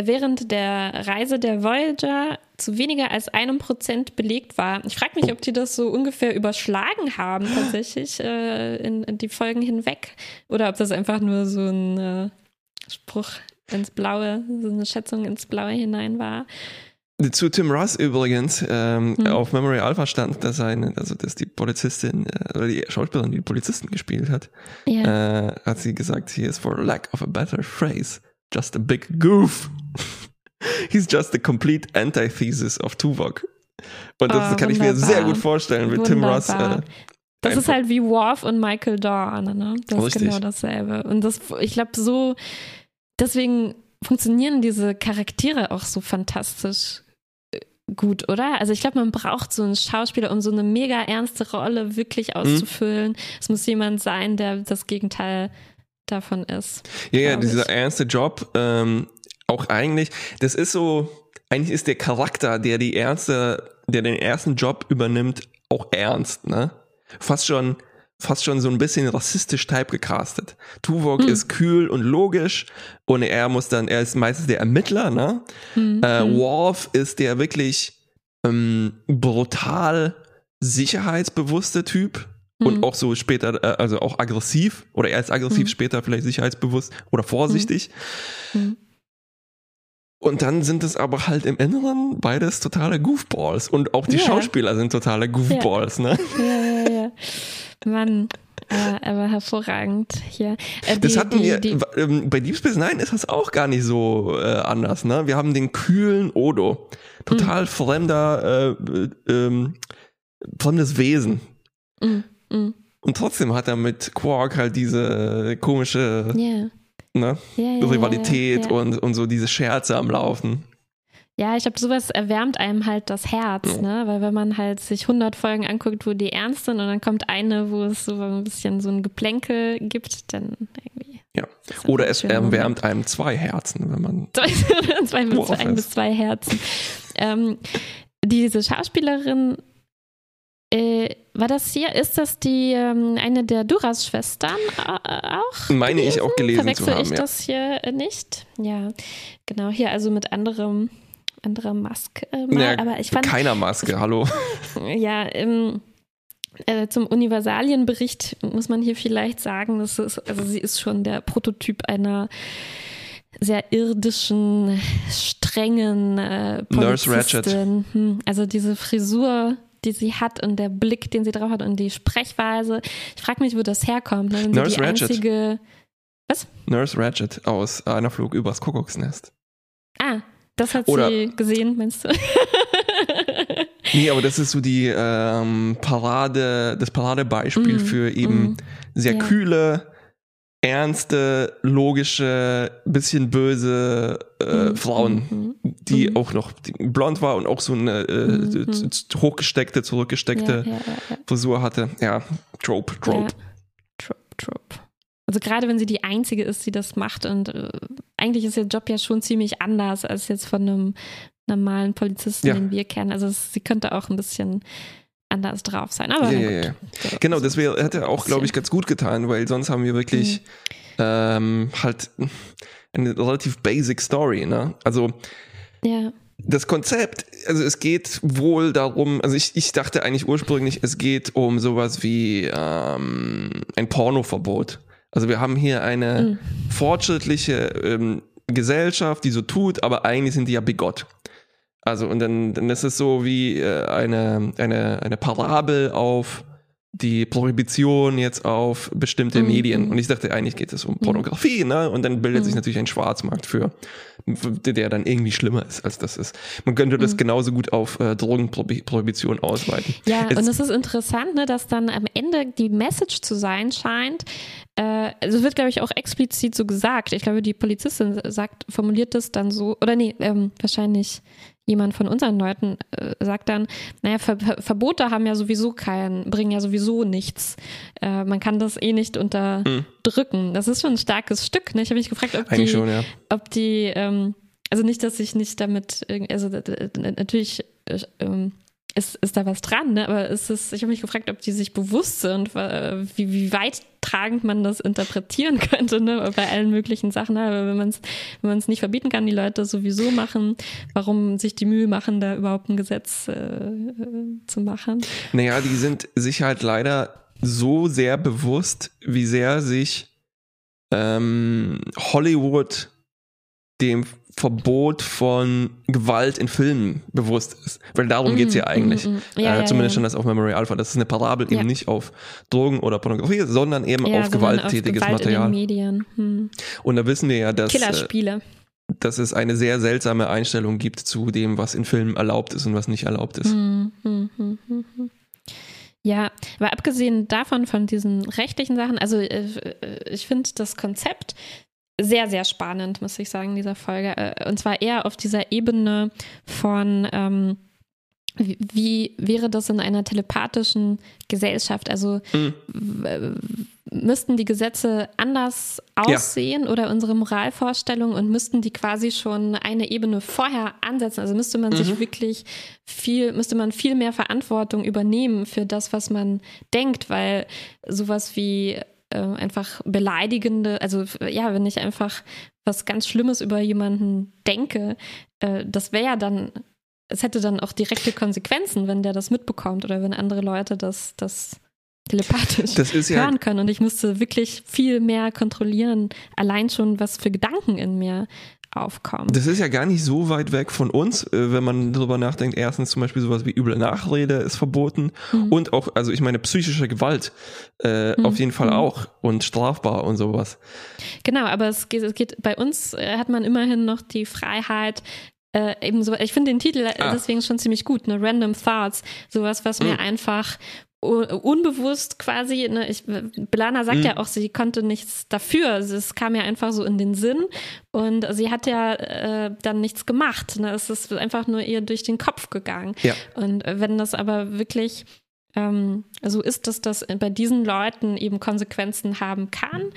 während der Reise der Voyager zu weniger als einem Prozent belegt war. Ich frage mich, ob die das so ungefähr überschlagen haben tatsächlich äh, in, in, die Folgen hinweg oder ob das einfach nur so ein äh, Spruch ins Blaue, so eine Schätzung ins Blaue hinein war. Zu Tim Ross übrigens, ähm, hm. auf Memory Alpha stand, dass eine, also dass die Polizistin äh, oder die Schauspielerin, die, die Polizisten gespielt hat, ja. äh, hat sie gesagt, he is for lack of a better phrase just a big goof. He's just a complete antithesis of Tuvok. Und das oh, kann ich mir sehr gut vorstellen mit Tim Ross. Äh, das ist halt wie Worf und Michael Dorn, ne? Das Richtig. ist genau dasselbe. Und das, ich glaube, so, deswegen funktionieren diese Charaktere auch so fantastisch äh, gut, oder? Also ich glaube, man braucht so einen Schauspieler, um so eine mega ernste Rolle wirklich mhm. auszufüllen. Mhm. Es muss jemand sein, der das Gegenteil davon ist. Ja, ja, dieser ich. ernste Job, ähm, auch eigentlich, das ist so, eigentlich ist der Charakter, der die erste, der den ersten Job übernimmt, auch ernst, ne? Fast schon, fast schon so ein bisschen rassistisch typegecastet. Tuvok hm. ist kühl und logisch und er muss dann, er ist meistens der Ermittler, ne? Hm. Äh, hm. Worf ist der wirklich ähm, brutal sicherheitsbewusste Typ, und mhm. auch so später, äh, also auch aggressiv oder er ist aggressiv, mhm. später vielleicht sicherheitsbewusst oder vorsichtig. Mhm. Und dann sind es aber halt im Inneren beides totale Goofballs. Und auch die ja. Schauspieler sind totale Goofballs, ja. ne? Ja, ja, ja. Mann. Aber, aber hervorragend hier. Äh, die, das hatten die, wir, die, ähm, bei Deep Space Nine ist das auch gar nicht so äh, anders, ne? Wir haben den kühlen Odo. Total mm. fremder, äh, äh, fremdes Wesen. Mm, mm. Und trotzdem hat er mit Quark halt diese komische yeah ne? Ja, ja, Rivalität ja, Und, und so diese Scherze am Laufen. Ja, ich glaube, sowas erwärmt einem halt das Herz, ne? Weil wenn man halt sich 100 Folgen anguckt, wo die ernst sind und dann kommt eine, wo es so ein bisschen so ein Geplänkel gibt, dann irgendwie. Ja. Oder es erwärmt einem zwei Herzen, wenn man. zwei, bis, ein bis zwei Herzen. Ähm, diese Schauspielerin äh, war das hier, ist das die ähm, eine der Duras-Schwestern äh, auch? Meine gelesen? ich auch gelesen Verwechsel zu haben, ich ja. das hier äh, nicht? Ja, genau, hier also mit anderem, anderer Maske. Äh, naja, aber ich fand, keiner Maske, hallo. Ja, ähm, äh, zum Universalienbericht muss man hier vielleicht sagen, das ist, also sie ist schon der Prototyp einer sehr irdischen, strengen äh, Nurse Ratchet. Hm, also diese Frisur die sie hat und der Blick, den sie drauf hat und die Sprechweise. Ich frage mich, wo das herkommt. Ne? Nurse die Ratchet. Einzige, was? Nurse Ratchet aus Einer Flug übers Kuckucksnest. Ah, das hat Oder sie gesehen, meinst du? nee, aber das ist so die ähm, Parade, das Paradebeispiel mm, für eben mm, sehr ja. kühle, ernste, logische, bisschen böse äh, mhm. Frauen, mhm. die mhm. auch noch blond war und auch so eine äh, hochgesteckte, zurückgesteckte ja, ja, Frisur hatte. Ja, Trope, Trope. Trope, Trope. Also gerade wenn sie die Einzige ist, die das macht und äh, eigentlich ist ihr Job ja schon ziemlich anders als jetzt von einem normalen Polizisten, den wir kennen. Also es, sie könnte auch ein bisschen anders drauf sein. Aber ja, ja, ja. Genau, das wär, hätte auch, glaube ich, ganz gut getan, weil sonst haben wir wirklich mhm. ähm, halt eine relativ basic Story. Ne? Also ja. das Konzept, also es geht wohl darum, also ich, ich dachte eigentlich ursprünglich, es geht um sowas wie ähm, ein Pornoverbot. Also wir haben hier eine mhm. fortschrittliche ähm, Gesellschaft, die so tut, aber eigentlich sind die ja bigott. Also und dann, dann ist es so wie äh, eine, eine, eine Parabel auf die Prohibition jetzt auf bestimmte mhm. Medien. Und ich dachte, eigentlich geht es um mhm. Pornografie, ne? Und dann bildet mhm. sich natürlich ein Schwarzmarkt für, der dann irgendwie schlimmer ist, als das ist. Man könnte das mhm. genauso gut auf äh, Drogenprohibition ausweiten. Ja, Jetzt, und es ist interessant, ne, dass dann am Ende die Message zu sein scheint, äh, also wird, glaube ich, auch explizit so gesagt. Ich glaube, die Polizistin sagt, formuliert das dann so, oder nee, ähm, wahrscheinlich jemand von unseren Leuten äh, sagt dann, naja, Ver Verbote haben ja sowieso keinen, bringen ja sowieso nichts. Äh, man kann das eh nicht unterdrücken. Mhm. Das ist schon ein starkes Stück. Ne? Ich habe mich gefragt, ob Eigentlich die, schon, ja. ob die, ähm, also nicht, dass ich nicht damit, also natürlich äh, ähm, ist, ist da was dran, ne? aber ist es, ich habe mich gefragt, ob die sich bewusst sind, wie, wie weit tragend man das interpretieren könnte, ne? bei allen möglichen Sachen. Aber wenn man es wenn nicht verbieten kann, die Leute sowieso machen, warum sich die Mühe machen, da überhaupt ein Gesetz äh, zu machen? Naja, die sind sich halt leider so sehr bewusst, wie sehr sich ähm, Hollywood dem Verbot von Gewalt in Filmen bewusst ist. Weil darum mm, geht's ja eigentlich. Mm, mm, ja, äh, zumindest ja, schon das auf Memory Alpha. Das ist eine Parabel eben nicht auf Drogen oder Pornografie, sondern eben auf gewalttätiges auf Gewalt Material. In den Medien. Hm. Und da wissen wir ja, dass, Killerspiele. Äh, dass es eine sehr seltsame Einstellung gibt zu dem, was in Filmen erlaubt ist und was nicht erlaubt ist. Hm, hm, hm, hm, hm. Ja, aber abgesehen davon, von diesen rechtlichen Sachen, also äh, äh ich finde das Konzept sehr, sehr spannend, muss ich sagen, in dieser Folge. Äh, und zwar eher auf dieser Ebene von, ähm, wie, wie, wäre das in einer telepathischen Gesellschaft? Also mhm. müssten die Gesetze anders aussehen ja. oder unsere Moralvorstellungen und müssten die quasi schon eine Ebene vorher ansetzen? Also müsste man mhm. sich wirklich viel, müsste man viel mehr Verantwortung übernehmen für das, was man denkt, weil sowas wie äh, einfach beleidigende, also ja, wenn ich einfach was ganz Schlimmes über jemanden denke, äh, das wäre ja dann, es hätte dann auch direkte Konsequenzen, wenn der das mitbekommt oder wenn andere Leute das, das telepathisch ja hören können. Und ich musste wirklich viel mehr kontrollieren, allein schon, was für Gedanken in mir aufkommen. Das ist ja gar nicht so weit weg von uns, äh, wenn man darüber nachdenkt. Erstens zum Beispiel sowas wie üble Nachrede ist verboten mhm. und auch, also ich meine, psychische Gewalt äh, mhm. auf jeden Fall mhm. auch und strafbar und sowas. Genau, aber es geht, es geht bei uns äh, hat man immerhin noch die Freiheit, äh, eben so, ich finde den Titel ah. deswegen schon ziemlich gut, ne? Random Thoughts, sowas, was mir mhm. einfach unbewusst quasi, ne, ich, Belana sagt mhm. ja auch, sie konnte nichts dafür. Es kam ja einfach so in den Sinn und sie hat ja äh, dann nichts gemacht. Ne? Es ist einfach nur ihr durch den Kopf gegangen. Ja. Und wenn das aber wirklich ähm, so ist, dass das bei diesen Leuten eben Konsequenzen haben kann,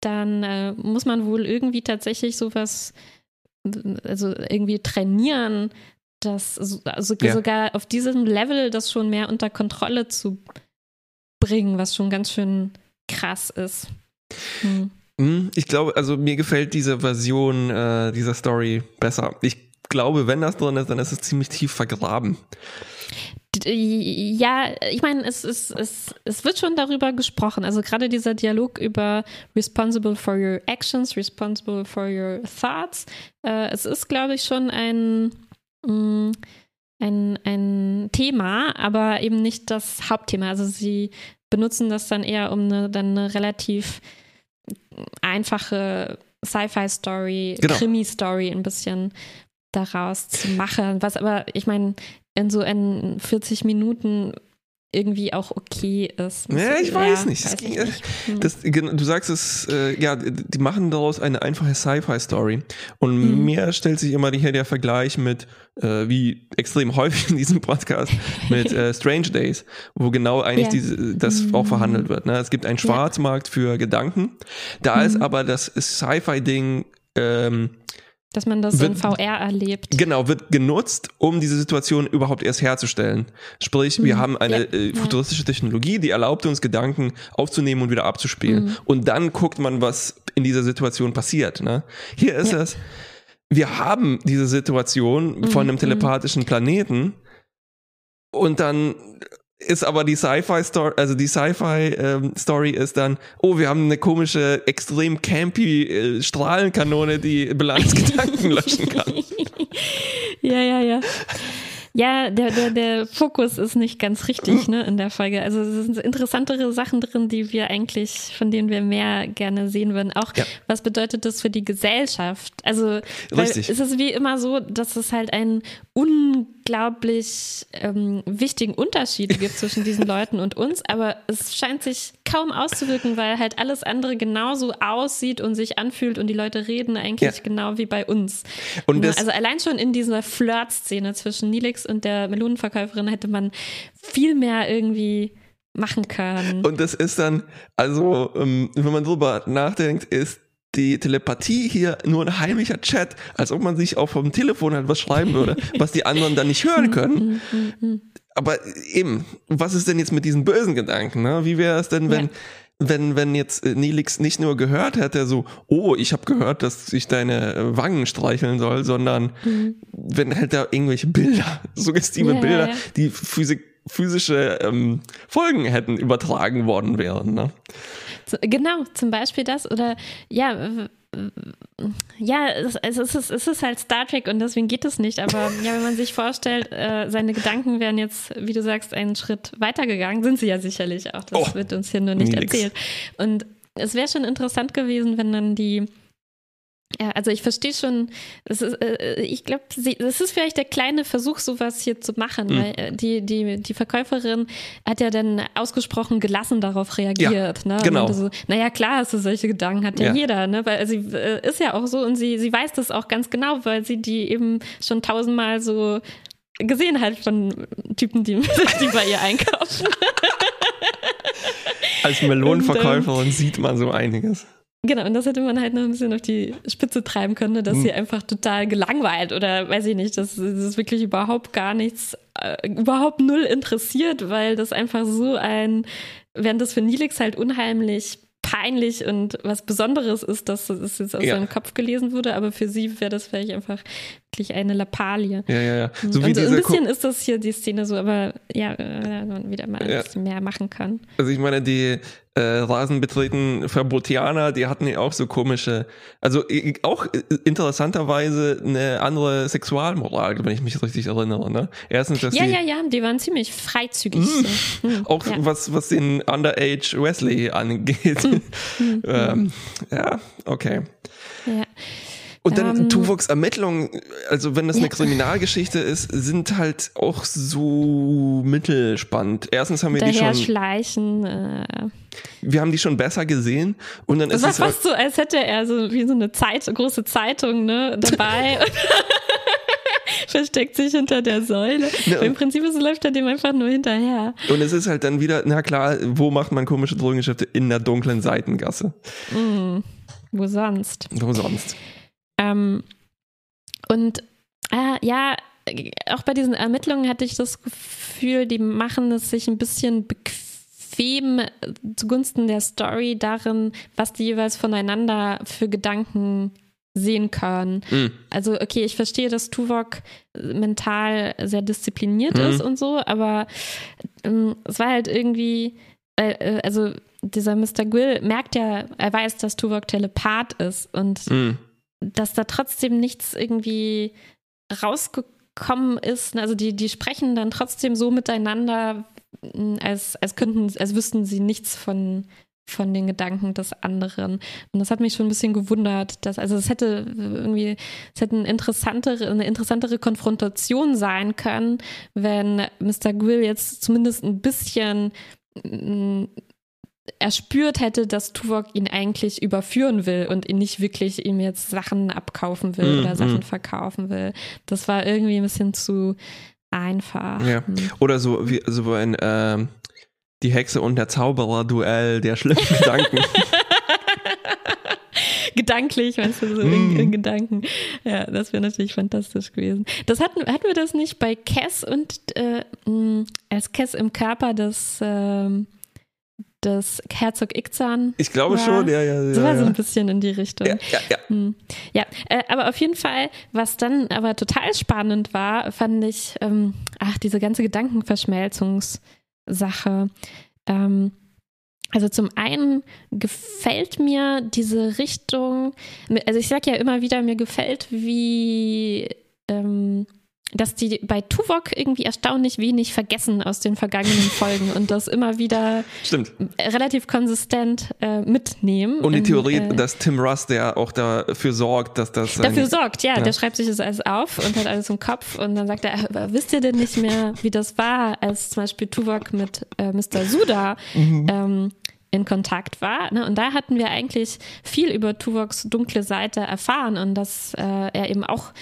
dann äh, muss man wohl irgendwie tatsächlich sowas also irgendwie trainieren, das also ja. sogar auf diesem Level das schon mehr unter Kontrolle zu bringen, was schon ganz schön krass ist. Hm. hm ich glaube, also mir gefällt diese Version äh, dieser Story besser. Ich glaube, wenn das drin ist, dann ist es ziemlich tief vergraben. Ja, ich meine, es, es, es, es wird schon darüber gesprochen. Also gerade dieser Dialog über responsible for your actions, responsible for your thoughts. Äh, es ist, glaube ich, schon ein Mm, ein, ein Thema, aber eben nicht das Hauptthema. Also sie benutzen das dann eher, um eine, dann eine relativ einfache Sci-Fi-Story, genau. Krimi-Story ein bisschen daraus zu machen. Was aber, ich meine, in so in 40 Minuten irgendwie auch okay ist. Ja, ich weiß ja, nicht. Weiß ich nicht. Hm. Das, du sagst es, äh, ja, die machen daraus eine einfache Sci-Fi-Story. Und mhm. mir stellt sich immer hier der Vergleich mit, äh, wie extrem häufig in diesem Podcast, mit äh, Strange Days, wo genau eigentlich ja. diese, das mhm. auch verhandelt wird. Ne? Es gibt einen Schwarzmarkt ja. für Gedanken. Da mhm. ist aber das Sci-Fi-Ding ähm, dass man das wird, in VR erlebt. Genau, wird genutzt, um diese Situation überhaupt erst herzustellen. Sprich, mhm. wir haben eine ja. äh, futuristische Technologie, die erlaubt uns, Gedanken aufzunehmen und wieder abzuspielen. Mhm. Und dann guckt man, was in dieser Situation passiert. Ne? Hier ist ja. es, wir haben diese Situation mhm. von einem mhm. telepathischen Planeten und dann ist aber die Sci-Fi Story, also die Sci-Fi ähm, Story ist dann, oh, wir haben eine komische, extrem campy äh, Strahlenkanone, die Bilanzgedanken löschen kann. ja, ja, ja. Ja, der, der, der Fokus ist nicht ganz richtig ne, in der Folge. Also es sind interessantere Sachen drin, die wir eigentlich, von denen wir mehr gerne sehen würden. Auch ja. was bedeutet das für die Gesellschaft? Also richtig. ist es wie immer so, dass es halt einen unglaublich ähm, wichtigen Unterschied gibt zwischen diesen Leuten und uns, aber es scheint sich kaum auszuwirken, weil halt alles andere genauso aussieht und sich anfühlt und die Leute reden eigentlich ja. genau wie bei uns. Und also allein schon in dieser Flirt-Szene zwischen Nilix und der Melonenverkäuferin hätte man viel mehr irgendwie machen können. Und das ist dann, also, ähm, wenn man drüber nachdenkt, ist die Telepathie hier nur ein heimlicher Chat, als ob man sich auch vom Telefon halt was schreiben würde, was die anderen dann nicht hören können. Aber eben, was ist denn jetzt mit diesen bösen Gedanken? Ne? Wie wäre es denn, wenn, ja wenn, wenn jetzt äh, Nelix nicht nur gehört hätte, so, oh, ich habe gehört, dass ich deine äh, Wangen streicheln soll, sondern mhm. wenn halt da irgendwelche Bilder, suggestive ja, Bilder, ja. die Physik, physische ähm, Folgen hätten übertragen worden wären. Ne? Genau, zum Beispiel das oder ja, ja, es, es, ist, es ist halt Star Trek und deswegen geht es nicht. Aber ja, wenn man sich vorstellt, äh, seine Gedanken wären jetzt, wie du sagst, einen Schritt weitergegangen, sind sie ja sicherlich auch. Das oh, wird uns hier nur nicht nix. erzählt. Und es wäre schon interessant gewesen, wenn dann die ja, also ich verstehe schon, ist, äh, ich glaube, es ist vielleicht der kleine Versuch, sowas hier zu machen, mhm. weil äh, die, die, die Verkäuferin hat ja dann ausgesprochen gelassen darauf reagiert. Ja, ne? Genau. So, naja, klar hast du solche Gedanken, hat ja, ja, jeder, ne? Weil sie äh, ist ja auch so und sie, sie weiß das auch ganz genau, weil sie die eben schon tausendmal so gesehen hat von Typen, die, die bei ihr einkaufen. Als Melonenverkäuferin sieht man so einiges. Genau, und das hätte man halt noch ein bisschen auf die Spitze treiben können, ne, dass hm. sie einfach total gelangweilt oder weiß ich nicht, dass das wirklich überhaupt gar nichts, äh, überhaupt null interessiert, weil das einfach so ein, während das für Nilix halt unheimlich peinlich und was Besonderes ist, dass es jetzt aus ja. seinem Kopf gelesen wurde, aber für sie wäre das vielleicht einfach wirklich eine Lappalie. Ja, ja, ja. So und so ein bisschen Ko ist das hier die Szene so, aber ja, äh, man wieder mal ja. ein bisschen mehr machen kann. Also ich meine, die äh, Rasen betreten Verbotianer, die hatten ja auch so komische, also auch interessanterweise eine andere Sexualmoral, wenn ich mich richtig erinnere. Ne? Erstens, dass ja, die, ja, ja, die waren ziemlich freizügig. Mh, so. Hm, auch ja. was, was den Underage Wesley angeht. Hm, hm, ähm, ja, okay. Ja. Und dann ähm, Tuvoks Ermittlungen, also wenn das eine Kriminalgeschichte ist, sind halt auch so mittelspannend. Erstens haben wir die schon. Schleichen. Äh. Wir haben die schon besser gesehen und dann das ist war es fast halt so, als hätte er so wie so eine Zeit, große Zeitung ne dabei. versteckt sich hinter der Säule. Ne, Im Prinzip ist, läuft er dem einfach nur hinterher. Und es ist halt dann wieder, na klar, wo macht man komische Drogengeschäfte? In der dunklen Seitengasse. Mm, wo sonst? Wo sonst? Ähm, und äh, ja, auch bei diesen Ermittlungen hatte ich das Gefühl, die machen es sich ein bisschen bequem zugunsten der Story darin, was die jeweils voneinander für Gedanken sehen können. Mhm. Also, okay, ich verstehe, dass Tuvok mental sehr diszipliniert mhm. ist und so, aber ähm, es war halt irgendwie, äh, äh also dieser Mr. Grill merkt ja, er weiß, dass Tuvok Telepath ist und mhm dass da trotzdem nichts irgendwie rausgekommen ist. Also die, die sprechen dann trotzdem so miteinander, als, als könnten, als wüssten sie nichts von, von den Gedanken des anderen. Und das hat mich schon ein bisschen gewundert, dass, also es hätte irgendwie, es hätte eine interessantere, eine interessantere Konfrontation sein können, wenn Mr. Grill jetzt zumindest ein bisschen er spürt hätte, dass Tuvok ihn eigentlich überführen will und ihn nicht wirklich ihm jetzt Sachen abkaufen will mm, oder Sachen mm. verkaufen will. Das war irgendwie ein bisschen zu einfach. Ja. Hm. Oder so wie so ein äh, die Hexe und der Zauberer Duell der schlimmen Gedanken. Gedanklich, weißt du, so mm. in, in, Gedanken. Ja, das wäre natürlich fantastisch gewesen. Das hatten, hatten wir das nicht bei Cass und äh, als Cass im Körper des ähm, des Herzog Ikzan. Ich glaube war. schon, ja, ja. ja so war ja. so ein bisschen in die Richtung. Ja, ja, ja. Hm. ja äh, aber auf jeden Fall, was dann aber total spannend war, fand ich, ähm, ach, diese ganze Gedankenverschmelzungssache. Ähm, also zum einen gefällt mir diese Richtung, also ich sage ja immer wieder, mir gefällt, wie ähm, dass die bei Tuvok irgendwie erstaunlich wenig vergessen aus den vergangenen Folgen und das immer wieder Stimmt. relativ konsistent äh, mitnehmen. Und die Theorie, in, äh, dass Tim Russ, der auch dafür sorgt, dass das. Dafür sorgt, ja, ja, Der schreibt sich das alles auf und hat alles im Kopf und dann sagt er, wisst ihr denn nicht mehr, wie das war, als zum Beispiel Tuvok mit äh, Mr. Suda mhm. ähm, in Kontakt war. Ne? Und da hatten wir eigentlich viel über Tuvoks dunkle Seite erfahren und dass äh, er eben auch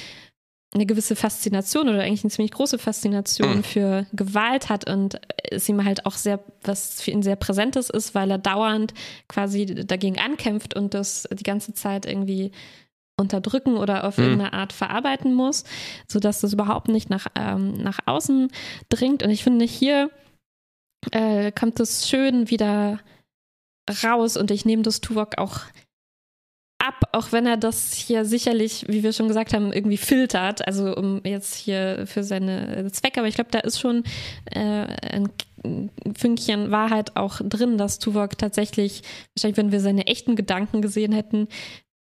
eine gewisse Faszination oder eigentlich eine ziemlich große Faszination mhm. für Gewalt hat und es ihm halt auch sehr, was für ihn sehr präsentes ist, weil er dauernd quasi dagegen ankämpft und das die ganze Zeit irgendwie unterdrücken oder auf mhm. irgendeine Art verarbeiten muss, sodass das überhaupt nicht nach, ähm, nach außen dringt. Und ich finde, hier äh, kommt es schön wieder raus und ich nehme das Tuvok auch ab, auch wenn er das hier sicherlich, wie wir schon gesagt haben, irgendwie filtert, also um jetzt hier für seine Zwecke, aber ich glaube, da ist schon äh, ein Fünkchen Wahrheit auch drin, dass Tuvok tatsächlich, wahrscheinlich, wenn wir seine echten Gedanken gesehen hätten,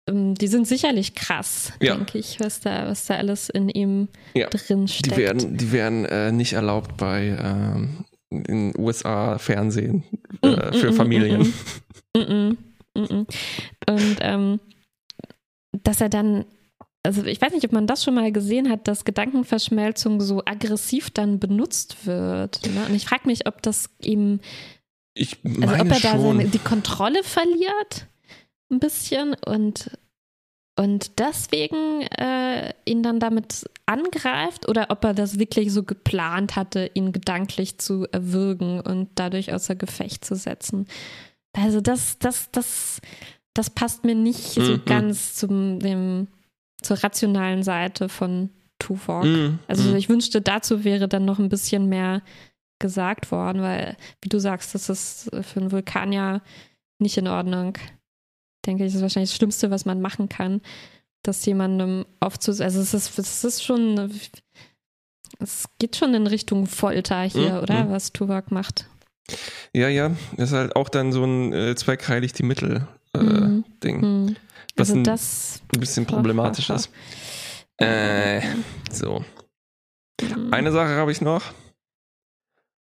ähm, die sind sicherlich krass, ja. denke ich, was da, was da alles in ihm ja. drin steckt. Die werden, die werden äh, nicht erlaubt bei ähm, in USA Fernsehen äh, mm, für mm, mm Familien. Mm, mm, mm, Und ähm, dass er dann, also ich weiß nicht, ob man das schon mal gesehen hat, dass Gedankenverschmelzung so aggressiv dann benutzt wird. Ne? Und ich frage mich, ob das ihm, ich meine also ob er da die Kontrolle verliert, ein bisschen und und deswegen äh, ihn dann damit angreift oder ob er das wirklich so geplant hatte, ihn gedanklich zu erwürgen und dadurch außer Gefecht zu setzen. Also das, das, das das passt mir nicht so mhm. ganz zum dem, zur rationalen Seite von Tuvok. Mhm. Also mhm. ich wünschte, dazu wäre dann noch ein bisschen mehr gesagt worden, weil, wie du sagst, das ist für einen Vulkanier nicht in Ordnung. Denke ich, das ist wahrscheinlich das Schlimmste, was man machen kann, das jemandem aufzusetzen. Also es ist, es ist schon, es geht schon in Richtung Folter hier, mhm. oder? Was Tuvok macht. Ja, ja, das ist halt auch dann so ein äh, Zweck heiligt die Mittel äh, mhm. Ding. Mhm. Was also ein, das ein bisschen problematisch ist. Äh, so. Mhm. Eine Sache habe ich noch.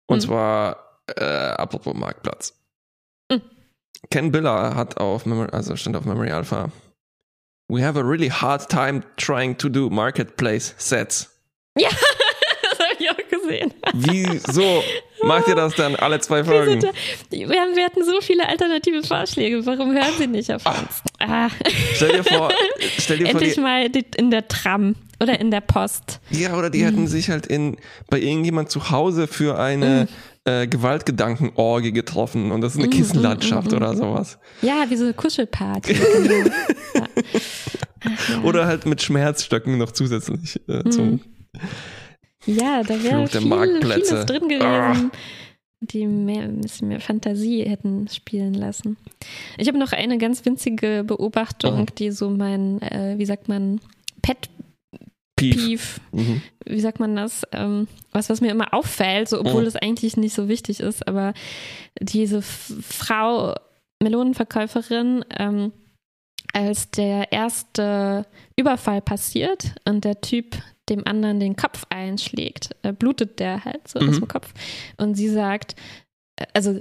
Und mhm. zwar, äh, apropos Marktplatz. Mhm. Ken Biller hat auf Memory, also stand auf Memory Alpha. We have a really hard time trying to do marketplace sets. Ja, das habe ich auch gesehen. Wieso macht ihr das dann alle zwei Folgen? Wir, wir, haben, wir hatten so viele alternative Vorschläge. Warum hören sie nicht auf uns? Ah. Stell dir vor, stell dir Endlich vor, mal in der Tram oder in der Post. Ja, oder die mhm. hätten sich halt in bei irgendjemand zu Hause für eine mhm äh, Gewaltgedankenorgie getroffen und das ist eine mm, Kissenlandschaft mm, mm, oder sowas. Ja, wie so eine Kuschelparty. Genau. ja. Oder halt mit Schmerzstöcken noch zusätzlich äh, zum Ja, da wäre viel, vieles drin gewesen. Ah die mehr, ein bisschen mehr Fantasie hätten spielen lassen. Ich habe noch eine ganz winzige Beobachtung, oh. die so mein, äh, wie sagt man, Pet Pief. Mhm. Wie sagt man das? Ähm, was, was mir immer auffällt, so, obwohl mhm. das eigentlich nicht so wichtig ist, aber diese Frau, Melonenverkäuferin, ähm, als der erste Überfall passiert und der Typ dem anderen den Kopf einschlägt, äh, blutet der halt so mhm. aus dem Kopf. Und sie sagt, äh, also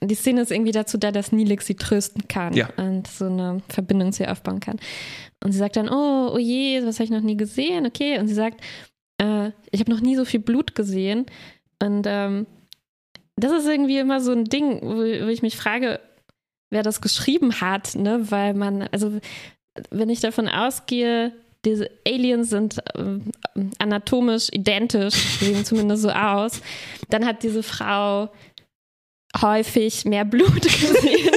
die Szene ist irgendwie dazu da, dass Nilix sie trösten kann ja. und so eine Verbindung zu ihr aufbauen kann. Und sie sagt dann, oh, oh je, was habe ich noch nie gesehen, okay. Und sie sagt, äh, ich habe noch nie so viel Blut gesehen. Und ähm, das ist irgendwie immer so ein Ding, wo, wo, ich mich frage, wer das geschrieben hat, ne? Weil man, also wenn ich davon ausgehe, diese Aliens sind äh, anatomisch identisch, sehen zumindest so aus, dann hat diese Frau häufig mehr Blut gesehen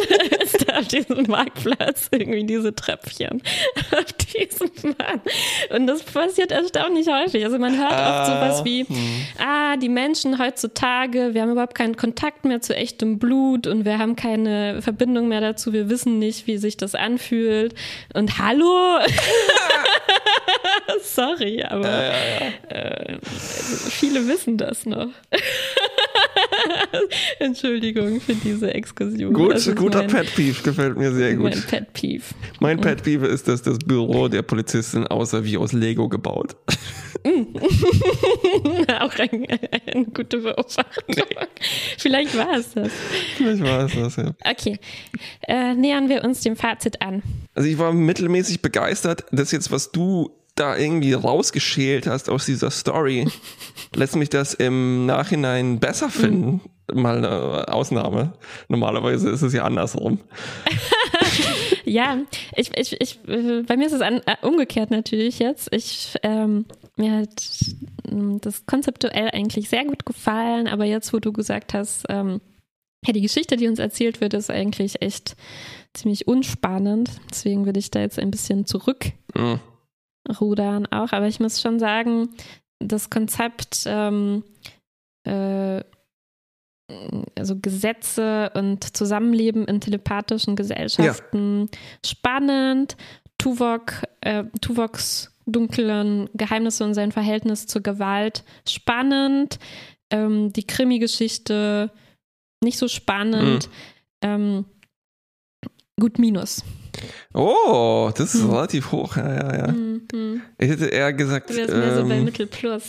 als da auf diesem Marktplatz. Irgendwie diese Tröpfchen auf diesem Mann. Und das passiert erstaunlich häufig. Also man hört oft sowas wie, hm. ah, die Menschen heutzutage, wir haben überhaupt keinen Kontakt mehr zu echtem Blut und wir haben keine Verbindung mehr dazu, wir wissen nicht, wie sich das anfühlt. Und hallo? Sorry, aber ja, ja, ja. Äh, viele wissen das noch. Entschuldigung für diese Exkursion. Gut, guter Pet Peeve, gefällt mir sehr gut. Mein Pet Peeve. Mein Pet Peeve ist, dass das Büro der Polizistin außer wie aus Lego gebaut. Auch ein, eine gute Beobachtung. Nee. Vielleicht war es das. Vielleicht war es das, ja. Okay, äh, nähern wir uns dem Fazit an. Also ich war mittelmäßig begeistert, dass jetzt, was du da irgendwie rausgeschält hast aus dieser Story, lässt mich das im Nachhinein besser finden. Mhm. Mal eine Ausnahme. Normalerweise ist es ja andersrum. ja, ich, ich, ich, bei mir ist es an, äh, umgekehrt natürlich jetzt. Ich, ähm, mir hat hm, das konzeptuell eigentlich sehr gut gefallen, aber jetzt, wo du gesagt hast, ähm, ja, die Geschichte, die uns erzählt wird, ist eigentlich echt ziemlich unspannend. Deswegen würde ich da jetzt ein bisschen zurück. Mhm rudern auch. Aber ich muss schon sagen, das Konzept, ähm, äh, also Gesetze und Zusammenleben in telepathischen Gesellschaften ja. spannend. Tuvok, äh, Tuvoks dunklen Geheimnisse und sein Verhältnis zur Gewalt spannend. Ähm, die Krimi-Geschichte nicht so spannend. Mhm. Ähm, gut Minus. Oh, das ist hm. relativ hoch, ja, ja, ja. Hm, Ich hätte eher gesagt. Du wärst ähm, mehr so bei ähm, Mittel Plus.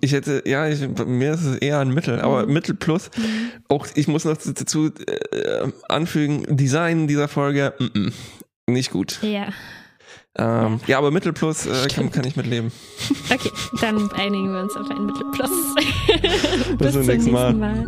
Ich hätte, ja, ich, mir ist es eher ein Mittel, aber hm. Mittel Plus. Hm. Auch ich muss noch dazu äh, anfügen, Design dieser Folge, mm -mm, nicht gut. Ja. Ähm, ja. ja. aber Mittel Plus äh, kann, kann ich mitleben. Okay, dann einigen wir uns auf ein Mittel Plus. Bis, Bis zum nächsten Mal. Mal.